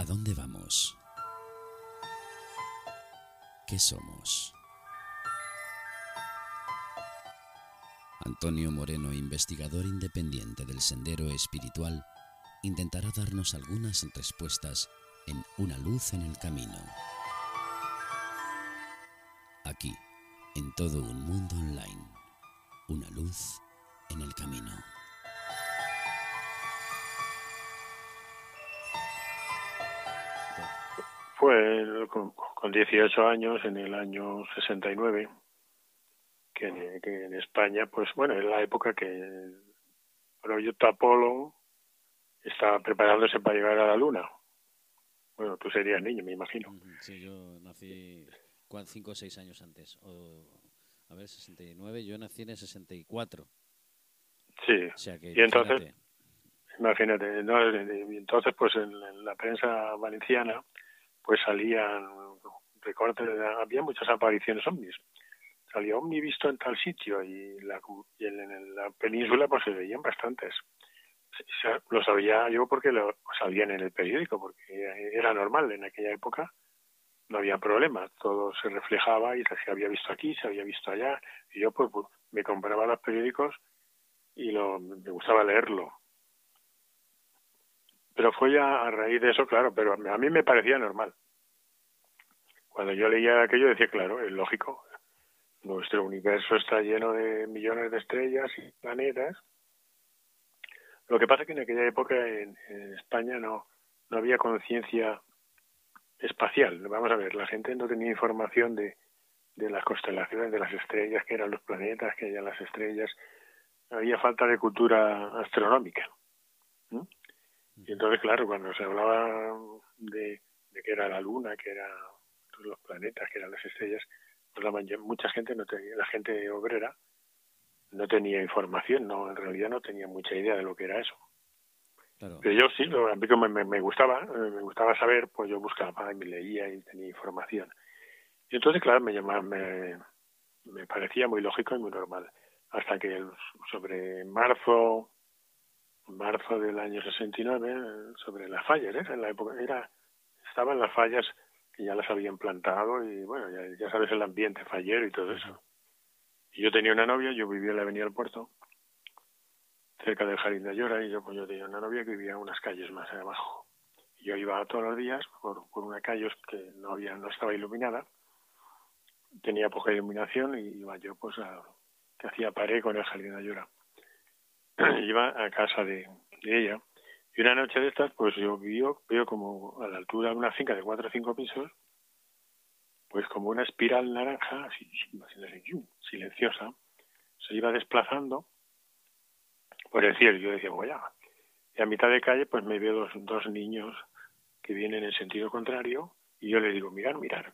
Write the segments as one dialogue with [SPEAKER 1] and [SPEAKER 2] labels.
[SPEAKER 1] ¿A dónde vamos? ¿Qué somos? Antonio Moreno, investigador independiente del Sendero Espiritual, intentará darnos algunas respuestas en Una luz en el camino. Aquí, en todo un mundo online, una luz en el camino.
[SPEAKER 2] Fue con, con 18 años, en el año 69, que en, que en España, pues bueno, en la época que el proyecto Apolo estaba preparándose para llegar a la Luna. Bueno, tú serías niño, me imagino.
[SPEAKER 3] Sí, yo nací cinco o seis años antes. O, a ver, 69, yo nací en el 64.
[SPEAKER 2] Sí,
[SPEAKER 3] O sea que,
[SPEAKER 2] y entonces,
[SPEAKER 3] imagínate.
[SPEAKER 2] imagínate, ¿no? Y entonces pues en, en la prensa valenciana pues salían recortes, había muchas apariciones ovnis. Salía ovni visto en tal sitio y, la, y en, la península pues se veían bastantes. Lo sabía yo porque lo salían en el periódico, porque era normal en aquella época, no había problema, todo se reflejaba y se había visto aquí, se había visto allá, y yo pues, me compraba los periódicos y lo, me gustaba leerlo. Pero fue ya a raíz de eso, claro, pero a mí me parecía normal. Cuando yo leía aquello decía, claro, es lógico, nuestro universo está lleno de millones de estrellas y planetas. Lo que pasa es que en aquella época en, España no, no había conciencia espacial. Vamos a ver, la gente no tenía información de, de las constelaciones, de las estrellas, que eran los planetas, que eran las estrellas. Había falta de cultura astronómica. Y entonces, claro, cuando se hablaba de, de que era la luna, que eran los planetas, que eran las estrellas, pues la mucha gente no tenía, la gente obrera no tenía información, no, en realidad no tenía mucha idea de lo que era eso.
[SPEAKER 3] Claro.
[SPEAKER 2] Pero yo sí, lo- a mí como me, me gustaba, eh, me gustaba saber, pues yo buscaba y me leía y tenía información. Y entonces, claro, me llamaba, me, me parecía muy lógico y muy normal. Hasta que el- sobre marzo, marzo del año 69, eh, sobre las fallas, ¿eh? en la época, era, estaban las fallas que ya las habían plantado y bueno, ya, ya sabes el ambiente fallero y todo eso. Y yo tenía una novia, yo vivía en la avenida del puerto, cerca del Jardín de Ayora, y yo pues tenía una novia que vivía unas calles más abajo. Yo iba todos los días por, por una calle que no había, no estaba iluminada, tenía poca iluminación y iba yo pues a, que hacía pared con el Jardín de Ayora. iba a casa de, ella. Y una noche de estas, pues yo veo, veo como a la altura de una finca de cuatro o cinco pisos, pues como una espiral naranja, así, silenciosa, se iba desplazando por el cielo. Yo decía, vaya. Y a mitad de calle, pues me veo dos, dos niños que vienen en sentido contrario y yo les digo, mirar, mirar.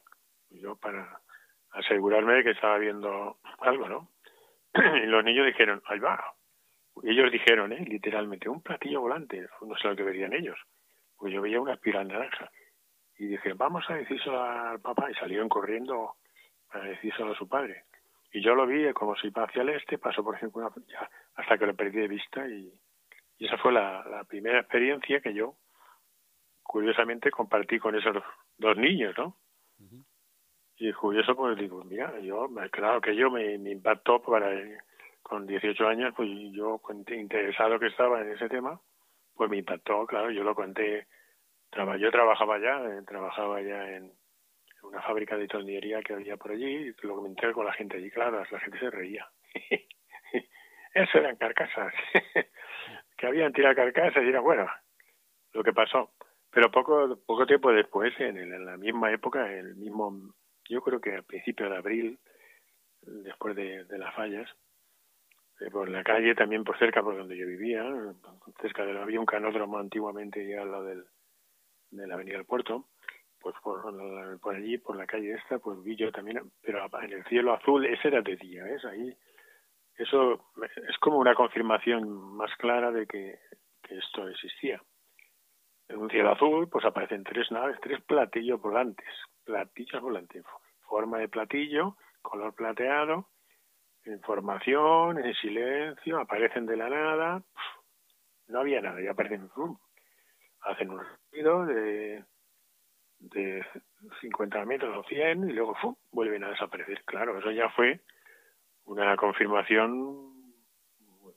[SPEAKER 2] Yo para asegurarme de que estaba viendo algo, ¿no? y los niños dijeron, ahí va. Ellos dijeron, ¿eh? literalmente, un platillo volante. No sé lo que verían ellos. Pues yo veía una espiral naranja. Y dije, vamos a decírselo al papá. Y salieron corriendo para decírselo a su padre. Y yo lo vi como si iba hacia el este, pasó por ejemplo una, ya, hasta que lo perdí de vista. Y, y esa fue la, la primera experiencia que yo, curiosamente, compartí con esos dos niños, ¿no? Y curioso, pues digo, mira, yo, claro que yo me, me impactó para con 18 años, pues yo interesado que estaba en ese tema, pues me impactó, claro, yo lo conté, yo trabajaba ya, eh, trabajaba ya en una fábrica de tornillería que había por allí, y lo comenté con la gente allí, claro, la gente se reía. Eso eran carcasas, que habían tirado carcasas y era bueno, lo que pasó. Pero poco poco tiempo después, en, el, en la misma época, el mismo, yo creo que a principios de abril, después de, de las fallas, por la calle, también por cerca por donde yo vivía, cerca de había un canódromo antiguamente ya al lado del, de la avenida del puerto, pues por, por allí, por la calle esta, pues vi yo también, pero en el cielo azul, ese era de día, ¿ves? Ahí, eso es como una confirmación más clara de que, que esto existía. En un cielo azul, pues aparecen tres naves, tres platillos volantes, platillos volantes, forma de platillo, color plateado, información, en silencio, aparecen de la nada, no había nada, y aparecen, ¡pum! hacen un ruido de, de 50 metros o 100 y luego vuelven a desaparecer. Claro, eso ya fue una confirmación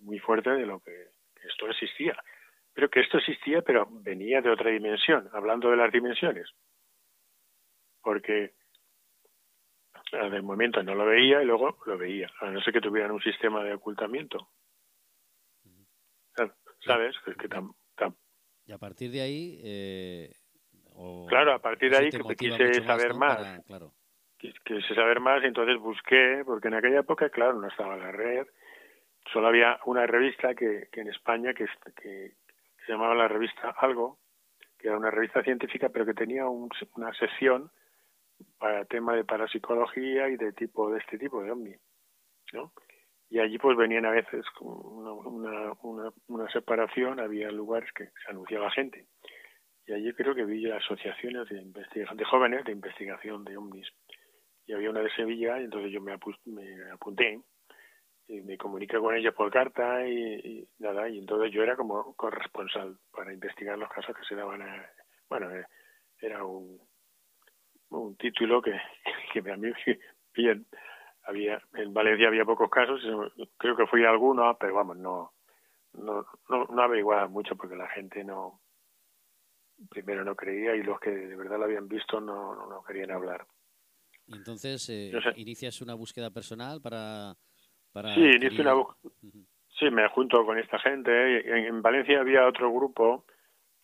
[SPEAKER 2] muy fuerte de lo que, esto existía. Pero que esto existía, pero venía de otra dimensión, hablando de las dimensiones. Porque de momento no lo veía y luego lo veía, a no ser que tuvieran un sistema de ocultamiento. ¿Sabes? Es que tan,
[SPEAKER 3] Y a partir de ahí... Eh,
[SPEAKER 2] claro, a partir de ahí que quise saber más. claro. Quise saber más y entonces busqué, porque en aquella época, claro, no estaba la red, solo había una revista que, que en España que, que, se llamaba la revista Algo, que era una revista científica, pero que tenía una sección para tema de parapsicología y de tipo de este tipo de ovni, ¿no? Y allí pues venían a veces una, una, una, una separación, había lugares que se anunciaba gente. Y allí creo que vi asociaciones de de jóvenes de investigación de ovnis. Y había una de Sevilla, y entonces yo me, me apunté y me comuniqué con ellos por carta y, nada, y entonces yo era como corresponsal para investigar los casos que se daban a, bueno, eh, era un, un título que, que a mí bien. Había en Valencia había pocos casos creo que fui a alguno pero vamos no no no, no averiguaba mucho porque la gente no primero no creía y los que de verdad lo habían visto no no, querían hablar.
[SPEAKER 3] Entonces eh, inicias una búsqueda personal para para
[SPEAKER 2] sí una sí me junto con esta gente. En, en Valencia había otro grupo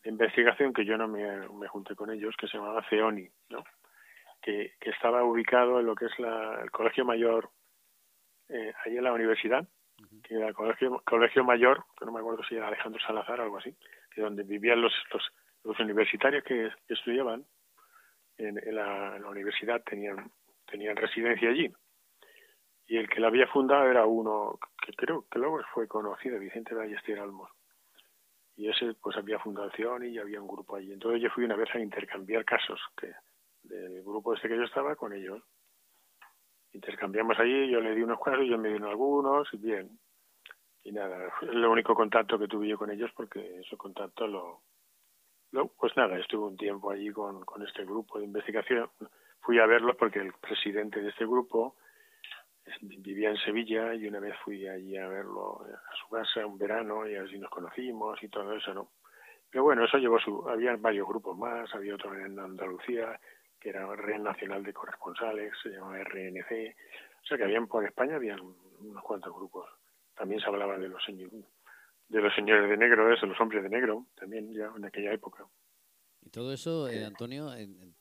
[SPEAKER 2] de investigación que yo no me, me junté con ellos que se llamaba CEONI no que, estaba ubicado en lo que es la, el Colegio Mayor, eh, allí en la universidad, que era el Colegio, Colegio Mayor, que no me acuerdo si era Alejandro Salazar o algo así, que donde vivían los, los, universitarios que, estudiaban en, la, universidad, tenían, tenían residencia allí. Y el que la había fundado era uno que creo que luego fue conocido, Vicente Ballester Almos y ese pues había fundación y había un grupo allí. Entonces yo fui una vez a intercambiar casos que del grupo este que yo estaba con ellos. Intercambiamos allí, yo le di unos cuadros, yo me di algunos, y bien. Y nada, fue el único contacto que tuve yo con ellos porque ese contacto lo... pues nada, estuve un tiempo allí con, con este grupo de investigación. Fui a verlo porque el presidente de este grupo vivía en Sevilla y una vez fui allí a verlo a su casa un verano y así nos conocimos y todo eso, ¿no? Pero bueno, eso llevó su... Había varios grupos más, había otro en Andalucía, que era Red Nacional de Corresponsales, se llamaba RNC, o sea que habían por España habían unos cuantos grupos. También se hablaba de los señores de los señores de negro, de los hombres de negro, también ya en aquella época.
[SPEAKER 3] Y todo eso, eh, Antonio,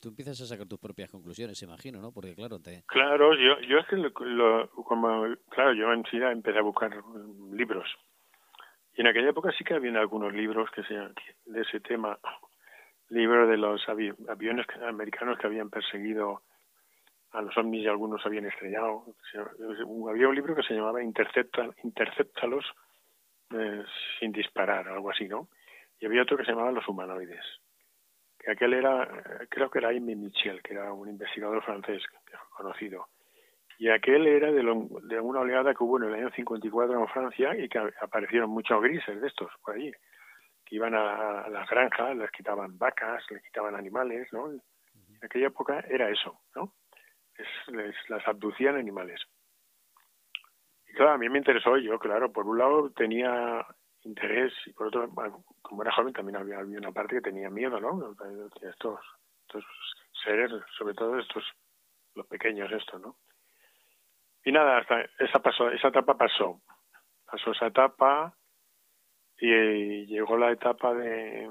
[SPEAKER 3] tú empiezas a sacar tus propias conclusiones, imagino, ¿no? Porque claro, te...
[SPEAKER 2] Claro, yo, yo es que lo, como, claro, yo en sí empecé a buscar libros. Y en aquella época sí que había algunos libros que sean de ese tema libro de los aviones americanos que habían perseguido a los ovnis y algunos habían estrellado. Había un libro que se llamaba Intercepta, Interceptalos eh, sin disparar, algo así, ¿no? Y había otro que se llamaba Los humanoides. Que aquel era, creo que era Aimé Michel, que era un investigador francés conocido. Y aquel era de, de una oleada que hubo en el año 54 en Francia y que aparecieron muchos grises de estos por allí que iban a, las granjas, les quitaban vacas, les quitaban animales, ¿no? En aquella época era eso, ¿no? les, las abducían animales. Y claro, a mí me interesó, yo, claro, por un lado tenía interés y por otro, como era joven también había, una parte que tenía miedo, ¿no? Estos, estos seres, sobre todo estos, los pequeños estos, ¿no? Y nada, hasta esa pasó, esa etapa pasó. Pasó esa etapa, y llegó la etapa de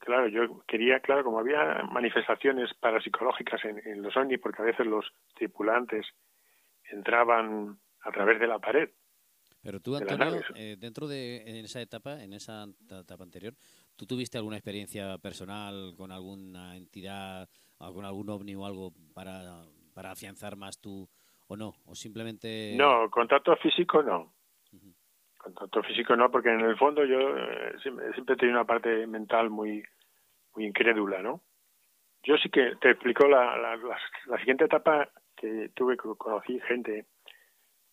[SPEAKER 2] claro yo quería claro como había manifestaciones parapsicológicas en, en los ovnis porque a veces los tripulantes entraban a través de la pared.
[SPEAKER 3] Pero tú Antonio eh, dentro de en esa etapa en esa etapa anterior tú tuviste alguna experiencia personal con alguna entidad con algún ovni o algo para para afianzar más tu o no o simplemente
[SPEAKER 2] no contacto físico no contacto físico no, porque en el fondo yo eh, siempre, he tenido una parte mental muy, muy incrédula, ¿no? Yo sí que te explico la, la, la, siguiente etapa que tuve, que conocí gente,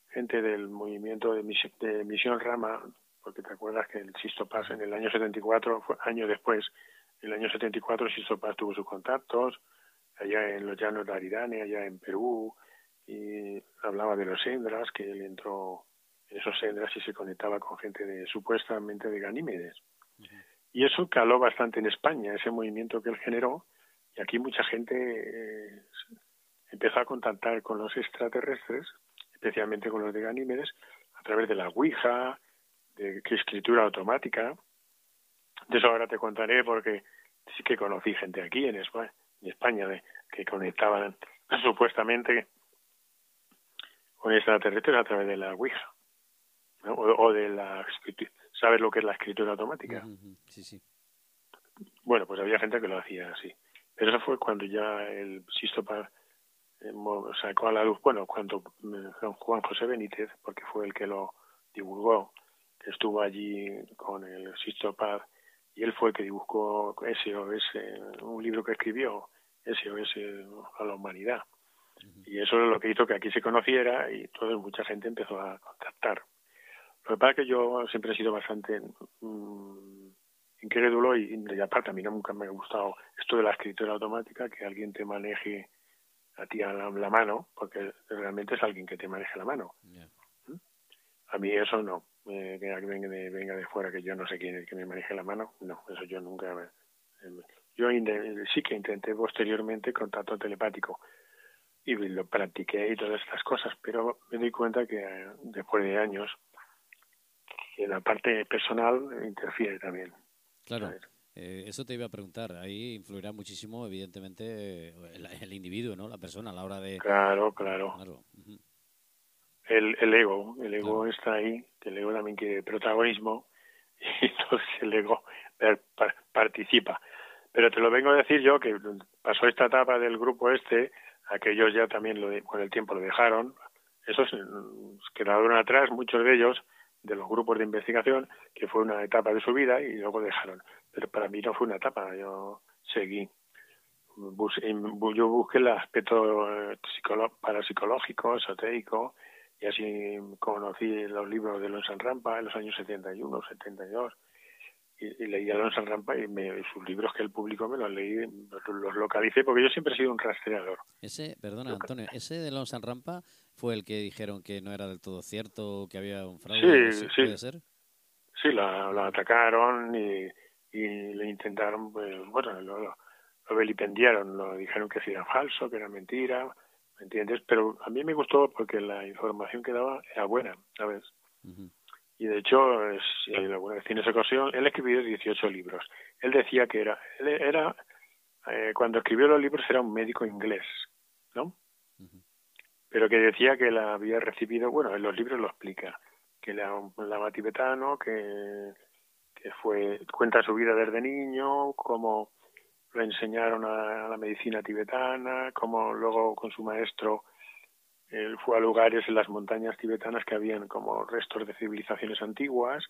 [SPEAKER 2] gente del movimiento de, misión, de Misión Rama, porque te acuerdas que el Sisto Paz en el año 74, fue año después, en el año 74 Sisto Paz tuvo sus contactos, allá en los llanos de Aridane, allá en Perú, y hablaba de los Endras, que él entró esos Endras y se conectaba con gente de supuestamente de Ganímedes. Y eso caló bastante en España, ese movimiento que él generó, y aquí mucha gente eh, empezó a contactar con los extraterrestres, especialmente con los de Ganímedes, a través de la Ouija, de escritura automática. De eso ahora te contaré porque sí que conocí gente aquí en España, en España de, que conectaban supuestamente con extraterrestres a través de la Ouija. O, de la. ¿Sabes lo que es la escritura automática?
[SPEAKER 3] Sí, sí.
[SPEAKER 2] Bueno, pues había gente que lo hacía así. Pero eso fue cuando ya el Sisto eh, sacó a la luz, bueno, cuando eh, Juan José Benítez, porque fue el que lo divulgó, que estuvo allí con el Sisto Paz, y él fue el que dibujó SOS, un libro que escribió, SOS a la humanidad. Y eso es lo que hizo que aquí se conociera y toda mucha gente empezó a contactar. Lo que pasa es que yo siempre he sido bastante mmm, incrédulo y, y, aparte a mí nunca me ha gustado esto de la escritura automática, que alguien te maneje a ti a la, mano, porque realmente es alguien que te maneje la mano. ¿Mm? A mí eso no, eh, que alguien venga de, venga de fuera, que yo no sé quién es que me maneje la mano, no, eso yo nunca... Eh, yo sí que intenté posteriormente contacto telepático y lo practiqué y todas estas cosas, pero me di cuenta que eh, después de años en la parte personal interfiere también.
[SPEAKER 3] Claro. Eh, eso te iba a preguntar. Ahí influirá muchísimo, evidentemente, el, individuo, ¿no? La persona a la hora de.
[SPEAKER 2] Claro, claro. el, el ego, el ego está ahí, que el ego también quiere protagonismo y entonces el ego participa. Pero te lo vengo a decir yo que pasó esta etapa del grupo este, aquellos ya también lo con el tiempo lo dejaron, esos quedaron atrás, muchos de ellos, de los grupos de investigación, que fue una etapa de su vida y luego dejaron. Pero para mí no fue una etapa, yo seguí. yo busqué el aspecto eh, parapsicológico, esotérico, y así conocí los libros de Alonso Rampa en los años 71, 72, y, y leí a Alonso Rampa y me, sus libros que él publicó me los leí, los, localicé, porque yo siempre he sido un rastreador.
[SPEAKER 3] Ese, perdona Antonio, ese de Alonso Rampa fue el que dijeron que no era del todo cierto, que había un fraude.
[SPEAKER 2] Sí, sí. ¿Puede ser? Sí, la, atacaron y, y le intentaron, pues, bueno, lo, lo, lo, vilipendiaron, lo dijeron que era falso, que era mentira, ¿me entiendes? Pero a mí me gustó porque la información que daba era buena, ¿sabes? Y de hecho, es, en esa ocasión, él escribió 18 libros. Él decía que era, él era eh, cuando escribió los libros era un médico inglés, ¿no? pero que decía que la había recibido, bueno, en los libros lo explica, que la, la tibetano, que, que fue, cuenta su vida desde niño, cómo lo enseñaron a, la medicina tibetana, cómo luego con su maestro él fue a lugares en las montañas tibetanas que habían como restos de civilizaciones antiguas.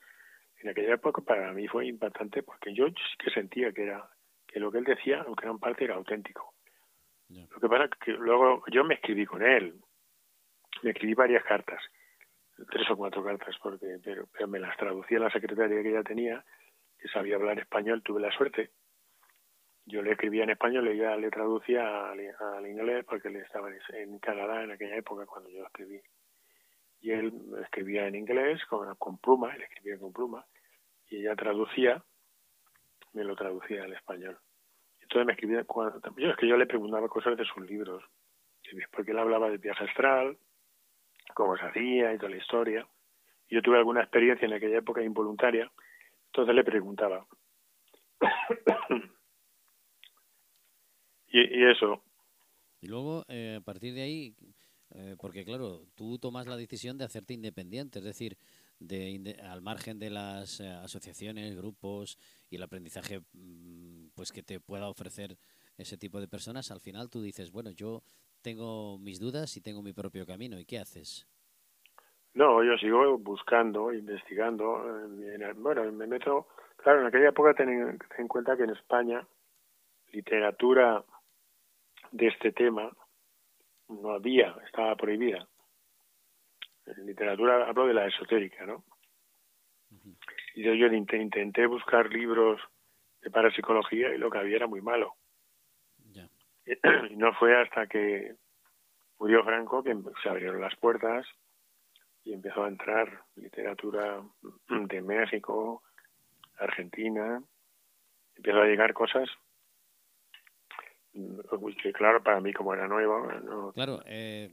[SPEAKER 2] En aquella época para mí fue impactante porque yo sí que sentía que era que lo que él decía, aunque gran parte, era auténtico. Lo que pasa es que luego yo me escribí con él, me escribí varias cartas, tres o cuatro cartas, porque pero, pero me las traducía la secretaria que ella tenía, que sabía hablar español, tuve la suerte. Yo le escribía en español, ella le traducía al, inglés porque él estaba en Canadá en aquella época cuando yo escribí. Y él escribía en inglés con, con pluma, él escribía con pluma, y ella traducía, me lo traducía al español. Entonces me escribía, cuando, yo es que yo le preguntaba cosas de sus libros, porque él hablaba del viaje astral, cómo se hacía y toda la historia. Yo tuve alguna experiencia en aquella época involuntaria, entonces le preguntaba. Y, y, eso.
[SPEAKER 3] Y luego, eh, a partir de ahí, eh, porque claro, tú tomas la decisión de hacerte independiente, es decir, de, al margen de las eh, asociaciones, grupos y el aprendizaje mm, pues que te pueda ofrecer ese tipo de personas, al final tú dices, bueno, yo tengo mis dudas y tengo mi propio camino. ¿Y qué haces?
[SPEAKER 2] No, yo sigo buscando, investigando. Eh, bueno, me meto. Claro, en aquella época ten, en cuenta que en España literatura de este tema no había, estaba prohibida. En literatura hablo de la esotérica, ¿no? Y yo, yo intenté buscar libros de parapsicología y lo que había era muy malo. Y no fue hasta que murió Franco que se abrieron las puertas y empezó a entrar literatura de México, Argentina, empezó a llegar cosas que claro, para mí como era nuevo...
[SPEAKER 3] Claro, eh,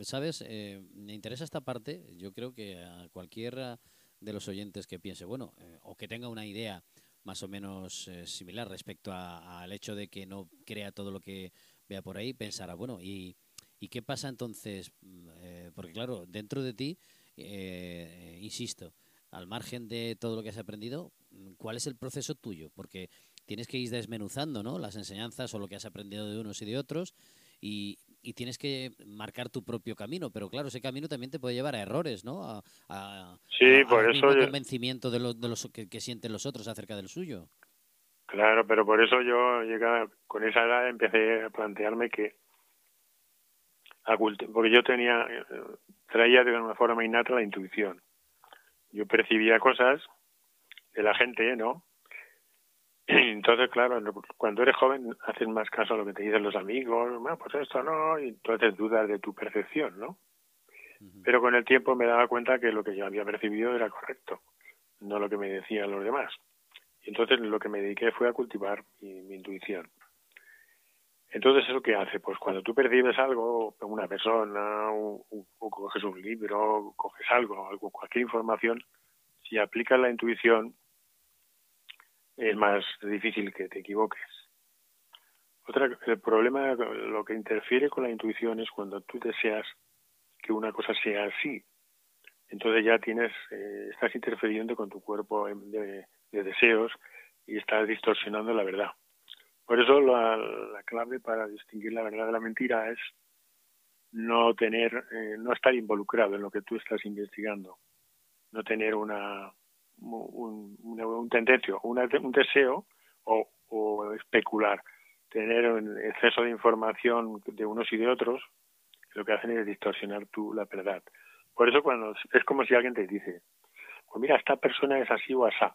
[SPEAKER 3] sabes, eh, me interesa esta parte, yo creo que a cualquiera de los oyentes que piense, bueno, eh, o que tenga una idea más o menos similar respecto al hecho de que no crea todo lo que vea por ahí, pensará, bueno, ¿y, y qué pasa entonces? Mm, porque claro, dentro de ti, insisto, al margen de todo lo que has aprendido, ¿cuál es el proceso tuyo? Porque tienes que ir desmenuzando ¿no? las enseñanzas o lo que has aprendido de unos y de otros y, tienes que marcar tu propio camino, pero claro, ese camino también te puede llevar a errores, ¿no? A,
[SPEAKER 2] sí, por eso
[SPEAKER 3] convencimiento de, de los que, sienten los otros acerca del suyo.
[SPEAKER 2] Claro, pero por eso yo llega con esa edad empecé a plantearme que porque yo tenía traía de una forma innata la intuición. Yo percibía cosas de la gente, ¿no? Entonces, claro, cuando eres joven haces más caso a lo que te dicen los amigos, bueno, pues esto no, y entonces dudas de tu percepción, ¿no? Pero con el tiempo me daba cuenta que lo que yo había percibido era correcto, no lo que me decían los demás. Y entonces lo que me dediqué fue a cultivar mi, intuición. Entonces, ¿eso qué hace? Pues cuando tú percibes algo, una persona, o, coges un libro, coges algo, algo, cualquier información, si aplicas la intuición, es más difícil que te equivoques. Otra, el problema, lo que interfiere con la intuición es cuando tú deseas que una cosa sea así. Entonces ya tienes, eh, estás interfiriendo con tu cuerpo de, deseos y estás distorsionando la verdad. Por eso la, clave para distinguir la verdad de la mentira es no tener, eh, no estar involucrado en lo que tú estás investigando, no tener una, un, un tendencio, un deseo o, o especular, tener un exceso de información de unos y de otros, lo que hacen es distorsionar tu, la verdad. Por eso cuando es como si alguien te dice, pues mira, esta persona es así o asá.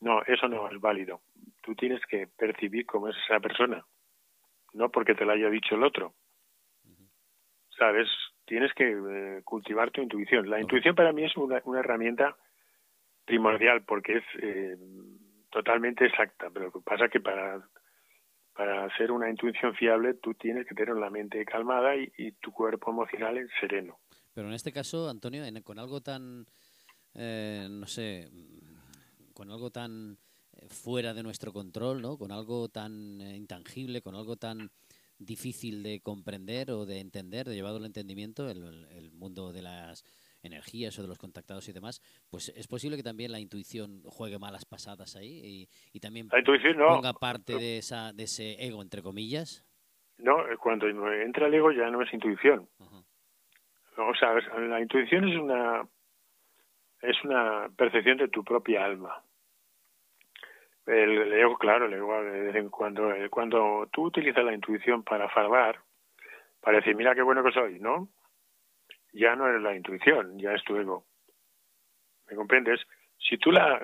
[SPEAKER 2] No, eso no es válido. Tú tienes que percibir cómo es esa persona, no porque te lo haya dicho el otro. ¿Sabes? Tienes que eh, cultivar tu intuición. La intuición para mí es una, una herramienta primordial porque es eh, totalmente exacta, pero lo que pasa es que para, para hacer una intuición fiable tú tienes que tener la mente calmada y, tu cuerpo emocional sereno.
[SPEAKER 3] Pero en este caso, Antonio, con algo tan, eh, no sé, con algo tan eh, fuera de nuestro control, ¿no? Con algo tan intangible, con algo tan difícil de comprender o de entender, de llevado al entendimiento, el mundo de las energías o de los contactados y demás, pues es posible que también la intuición juegue malas pasadas ahí y, también ponga parte de, esa, de ese ego, entre comillas.
[SPEAKER 2] No, cuando entra el ego ya no es intuición. O sea, la intuición es una es una percepción de tu propia alma. El, ego, claro, el ego de vez en cuando, cuando tú utilizas la intuición para fardar, para decir, mira qué bueno que soy, ¿no? Ya no es la intuición, ya es tu ego. ¿Me comprendes? Si tú la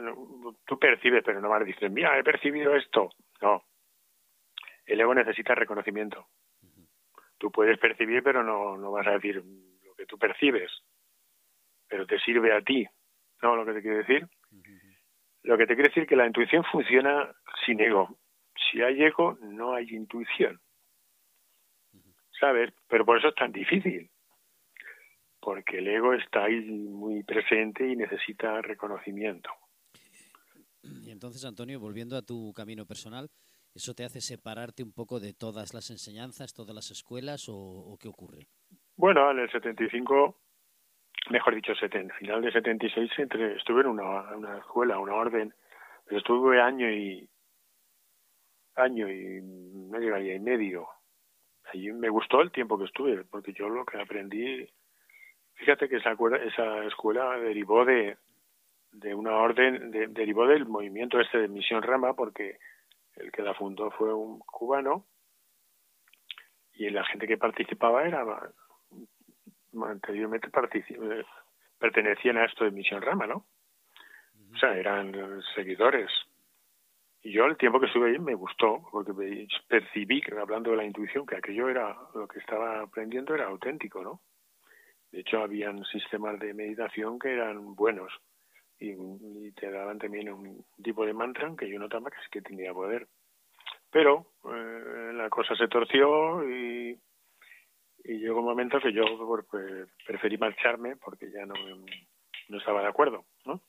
[SPEAKER 2] tú percibes, pero no vas a decir, mira, he percibido esto. No. El ego necesita reconocimiento. Tú puedes percibir, pero no, no vas a decir lo que tú percibes. Pero te sirve a ti. ¿No? Lo que te quiero decir. Lo que te quiere decir que la intuición funciona sin ego. Si hay ego, no hay intuición. ¿Sabes? Pero por eso es tan difícil porque el ego está ahí muy presente y necesita reconocimiento.
[SPEAKER 3] Y entonces, Antonio, volviendo a tu camino personal, ¿eso te hace separarte un poco de todas las enseñanzas, todas las escuelas o, qué ocurre?
[SPEAKER 2] Bueno, en el 75, mejor dicho, en final de 76, entre, estuve en una, una escuela, una orden, pero estuve año y año y medio, año y medio. Allí me gustó el tiempo que estuve, porque yo lo que aprendí Fíjate que esa, esa escuela derivó de, de una orden, derivó del movimiento este de Misión Rama, porque el que la fundó fue un cubano y la gente que participaba era anteriormente pertenecían a esto de Misión Rama, ¿no? O sea, eran seguidores. yo el tiempo que estuve ahí me gustó, porque percibí, hablando de la intuición, que aquello era, lo que estaba aprendiendo era auténtico, ¿no? De hecho, habían sistemas de meditación que eran buenos y, te daban también un tipo de mantra que yo notaba que, que tenía poder. Pero eh, la cosa se torció y, y llegó un momento que yo pues, preferí marcharme porque ya no, no estaba de acuerdo, ¿no?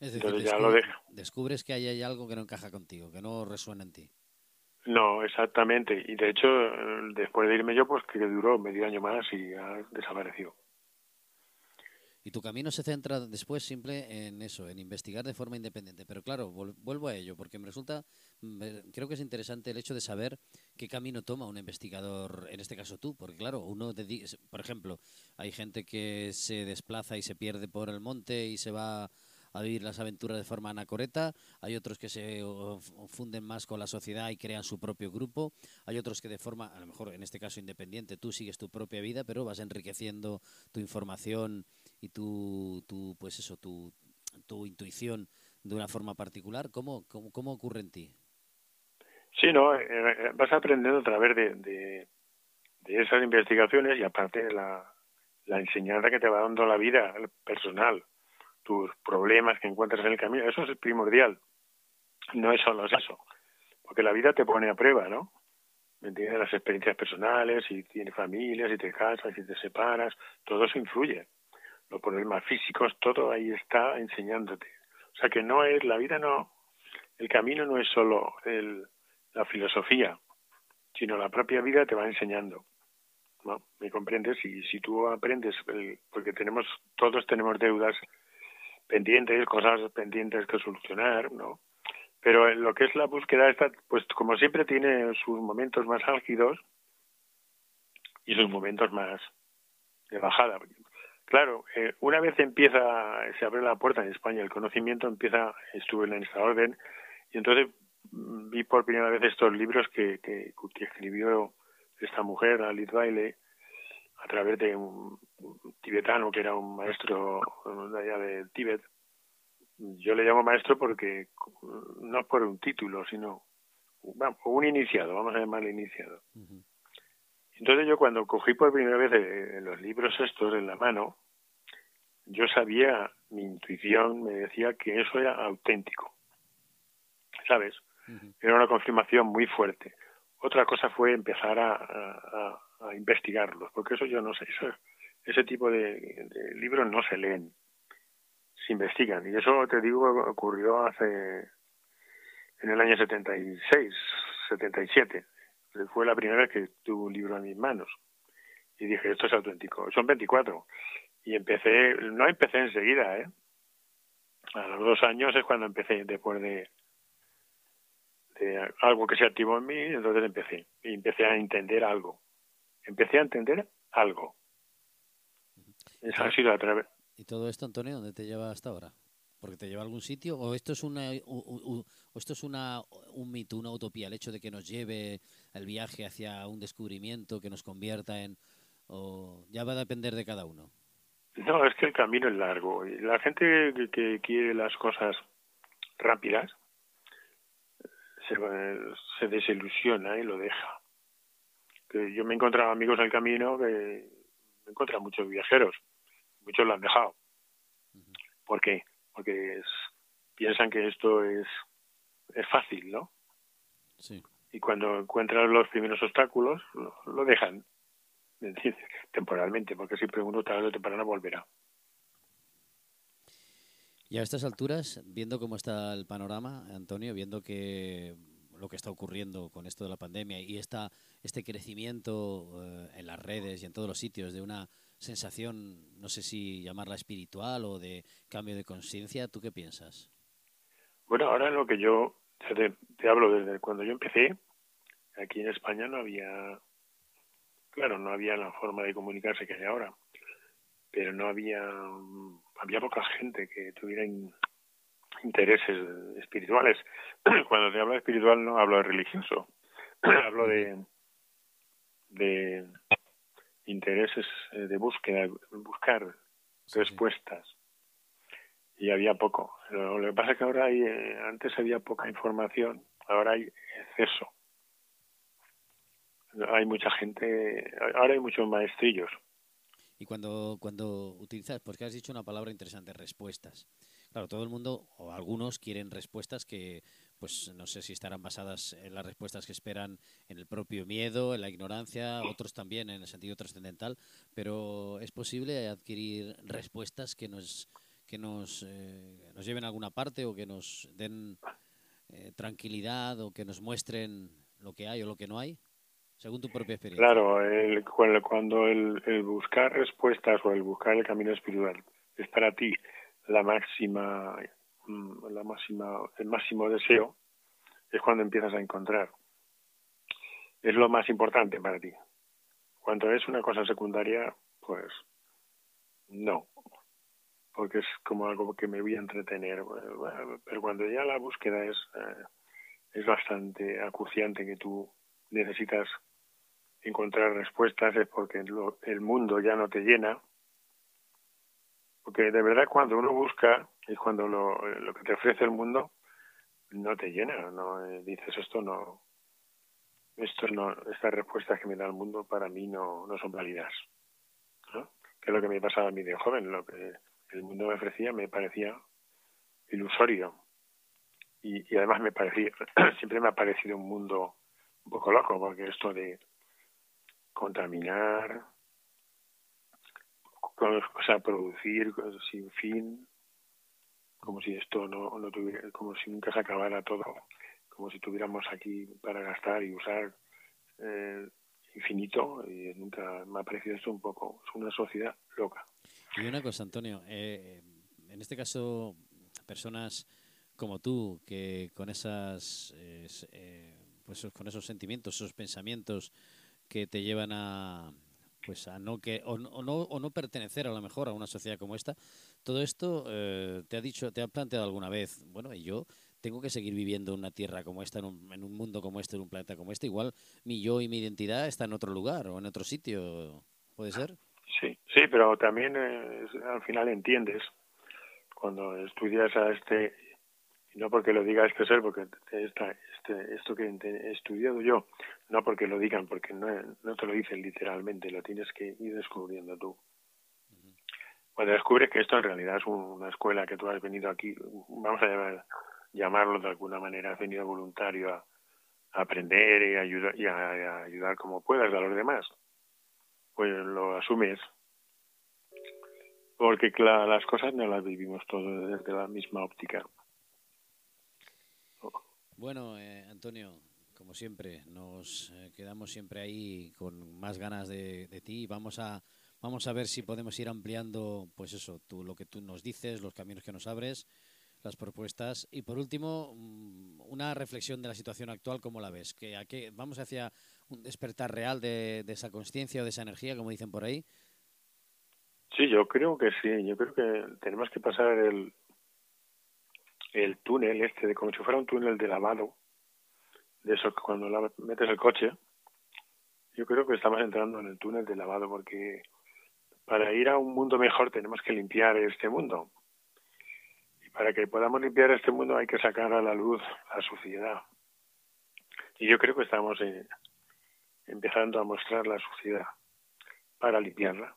[SPEAKER 3] Es decir, Entonces ya lo dejo. descubres que hay algo que no encaja contigo, que no resuena en ti.
[SPEAKER 2] No, exactamente. Y de hecho, después de irme yo, pues que duró medio año más y ha desaparecido.
[SPEAKER 3] Y tu camino se centra después simple en eso, en investigar de forma independiente. Pero claro, vuelvo a ello, porque me resulta, creo que es interesante el hecho de saber qué camino toma un investigador, en este caso tú, porque claro, uno, por ejemplo, hay gente que se desplaza y se pierde por el monte y se va a vivir las aventuras de forma anacoreta, hay otros que se funden más con la sociedad y crean su propio grupo, hay otros que de forma, a lo mejor en este caso independiente, tú sigues tu propia vida, pero vas enriqueciendo tu información y tu, tu pues eso, tu, tu intuición de una forma particular. ¿Cómo, cómo, cómo ocurre en ti?
[SPEAKER 2] Sí, no, eh, eh, vas aprendiendo a través de, de, esas investigaciones y aparte de la, la enseñanza que te va dando la vida personal tus problemas que encuentras en el camino, eso es primordial. No es solo eso, porque la vida te pone a prueba, ¿no? ¿Me entiendes? Las experiencias personales, si tienes familia, si te casas, si te separas, todo eso influye. Los problemas físicos, todo ahí está enseñándote. O sea que no es, la vida no, el camino no es solo el, la filosofía, sino la propia vida te va enseñando. ¿no? ¿Me comprendes? Y si tú aprendes, porque tenemos, todos tenemos deudas pendientes, cosas pendientes que solucionar, ¿no? Pero en lo que es la búsqueda esta, pues como siempre tiene sus momentos más álgidos y sus momentos más de bajada. Claro, eh, una vez empieza, se abre la puerta en España, el conocimiento empieza, estuve en esta orden, y entonces vi por primera vez estos libros que, que, que escribió esta mujer, Alice Bailey, a través de un, tibetano que era un maestro de allá de Tíbet. Yo le llamo maestro porque no por un título, sino un iniciado, vamos a llamarle iniciado. Entonces yo cuando cogí por primera vez eh, los libros estos en la mano, yo sabía, mi intuición me decía que eso era auténtico. ¿Sabes? Era una confirmación muy fuerte. Otra cosa fue empezar a, a investigarlos, porque eso yo no sé, eso, ese tipo de, libros no se leen, se investigan. Y eso, te digo, ocurrió hace, en el año 76, 77. Fue la primera vez que tuve un libro en mis manos. Y dije, esto es auténtico. Son 24. Y empecé, no empecé enseguida, ¿eh? A los dos años es cuando empecé, después de, de algo que se activó en mí, entonces empecé. Y empecé a entender algo empecé a entender algo. Eso ha sido a través.
[SPEAKER 3] ¿Y todo esto, Antonio, dónde te lleva hasta ahora? ¿Porque te lleva a algún sitio? ¿O esto es una, o, esto es una, un mito, una utopía, el hecho de que nos lleve el viaje hacia un descubrimiento que nos convierta en... o ya va a depender de cada uno?
[SPEAKER 2] No, es que el camino es largo. La gente que, quiere las cosas rápidas se, se desilusiona y lo deja que yo me he encontrado amigos en el camino que me he encontrado muchos viajeros, muchos lo han dejado. ¿Por qué? Porque piensan que esto es, es fácil, ¿no? Sí. Y cuando encuentran los primeros obstáculos, lo, dejan, temporalmente, porque siempre uno tarde o temprano volverá.
[SPEAKER 3] Y a estas alturas, viendo cómo está el panorama, Antonio, viendo que lo que está ocurriendo con esto de la pandemia y esta, este crecimiento eh, en las redes y en todos los sitios de una sensación, no sé si llamarla espiritual o de cambio de conciencia, ¿tú qué piensas?
[SPEAKER 2] Bueno, ahora lo que yo te, hablo desde cuando yo empecé, aquí en España no había, claro, no había la forma de comunicarse que hay ahora, pero no había, había poca gente que tuviera intereses espirituales. Cuando te hablo de espiritual no hablo de religioso, hablo de, de intereses eh, de búsqueda, buscar respuestas. y había poco. lo que pasa es que ahora hay, eh, antes había poca información, ahora hay exceso. Hay mucha gente, ahora hay muchos maestrillos.
[SPEAKER 3] Y cuando, cuando utilizas, porque has dicho una palabra interesante, respuestas. Claro, todo el mundo, o algunos, quieren respuestas que, pues no sé si estarán basadas en las respuestas que esperan en el propio miedo, en la ignorancia, otros también en el sentido trascendental, pero es posible adquirir respuestas que nos que nos, eh, nos lleven a alguna parte o que nos den eh, tranquilidad o que nos muestren lo que hay o lo que no hay, según tu propia experiencia.
[SPEAKER 2] Claro, cuando el, el, buscar respuestas o el buscar el camino espiritual es para ti la máxima, mm, la máxima, el máximo deseo, es cuando empiezas a encontrar. Es lo más importante para ti. Cuando es una cosa secundaria, pues no porque es como algo que me voy a entretener. Pero cuando ya la búsqueda es, eh, es bastante acuciante, que tú necesitas encontrar respuestas, es porque el mundo ya no te llena. Porque de verdad cuando uno busca, es cuando lo, lo que te ofrece el mundo no te llena, no eh, dices esto no, esto no, estas respuestas que me da el mundo para mí no, no son válidas. ¿no? Que es lo que me pasaba a mí de joven, lo que el mundo me ofrecía me parecía ilusorio. Y, además me parecía, siempre me ha parecido un mundo un poco loco, porque esto de contaminar, sea, producir sin fin, como si esto no, no tuviera, como si nunca se acabara todo, como si tuviéramos aquí para gastar y usar eh, infinito, y nunca me ha parecido esto un poco, es una sociedad loca.
[SPEAKER 3] Y una cosa, Antonio, eh, en este caso, personas como tú, que con esas, eh, pues con esos sentimientos, esos pensamientos que te llevan a, pues a no que o, no, o no pertenecer a lo mejor a una sociedad como esta, todo esto eh, te ha dicho, te ha planteado alguna vez, bueno, yo tengo que seguir viviendo en una tierra como esta, en un, en un mundo como este, en un planeta como este, igual mi yo y mi identidad está en otro lugar o en otro sitio, ¿puede ser?
[SPEAKER 2] Sí, sí, pero también eh, al final entiendes. Cuando estudias a este, y no porque lo diga este ser, porque esta, este, esto que he estudiado yo, no porque lo digan, porque no, no te lo dicen literalmente, lo tienes que ir descubriendo tú. Cuando descubres que esto en realidad es una escuela que tú has venido aquí, vamos a llamarlo de alguna manera, has venido voluntario a, aprender y, ayudar, y a ayudar como puedas a los demás pues lo asumes. Porque claro, las cosas no las vivimos todos desde la misma óptica.
[SPEAKER 3] Bueno, eh, Antonio, como siempre, nos eh, quedamos siempre ahí con más ganas de, de, ti. Vamos a, vamos a ver si podemos ir ampliando, pues eso, tú, lo que tú nos dices, los caminos que nos abres, las propuestas. Y por último, mm, una reflexión de la situación actual, ¿cómo la ves? ¿Que, a qué, ¿Vamos hacia un despertar real de, esa conciencia o de esa energía, como dicen por ahí?
[SPEAKER 2] Sí, yo creo que sí. Yo creo que tenemos que pasar el, el túnel este, de como si fuera un túnel de lavado, de eso que cuando metes el coche, yo creo que estamos entrando en el túnel de lavado porque para ir a un mundo mejor tenemos que limpiar este mundo. Y para que podamos limpiar este mundo hay que sacar a la luz la suciedad. Y yo creo que estamos en, empezando a mostrar la suciedad para limpiarla.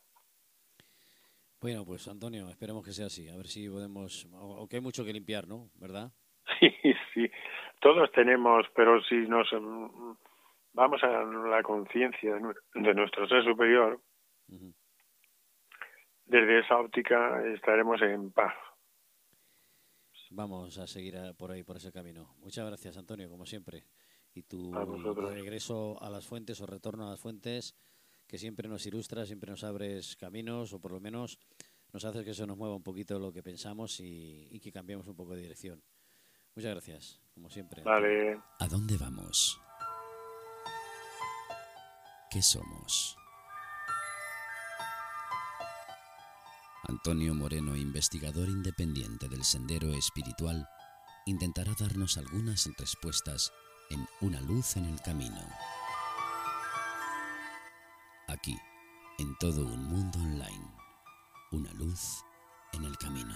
[SPEAKER 3] Bueno, pues Antonio, esperemos que sea así, a ver si podemos, aunque hay mucho que limpiar, ¿no? ¿Verdad?
[SPEAKER 2] Sí, sí, todos tenemos, pero si nos mm, vamos a la conciencia de nuestro ser superior, desde esa óptica estaremos en paz.
[SPEAKER 3] Vamos a seguir por ahí, por ese camino. Muchas gracias, Antonio, como siempre y tu regreso a las fuentes o retorno a las fuentes que siempre nos ilustra, siempre nos abres caminos o por lo menos nos hace que eso nos mueva un poquito lo que pensamos y, que cambiemos un poco de dirección. Muchas gracias, como siempre.
[SPEAKER 2] Vale.
[SPEAKER 1] ¿A dónde vamos? ¿Qué somos? Antonio Moreno, investigador independiente del Sendero Espiritual, intentará darnos algunas respuestas en Una luz en el camino. Aquí, en todo un mundo online, una luz en el camino.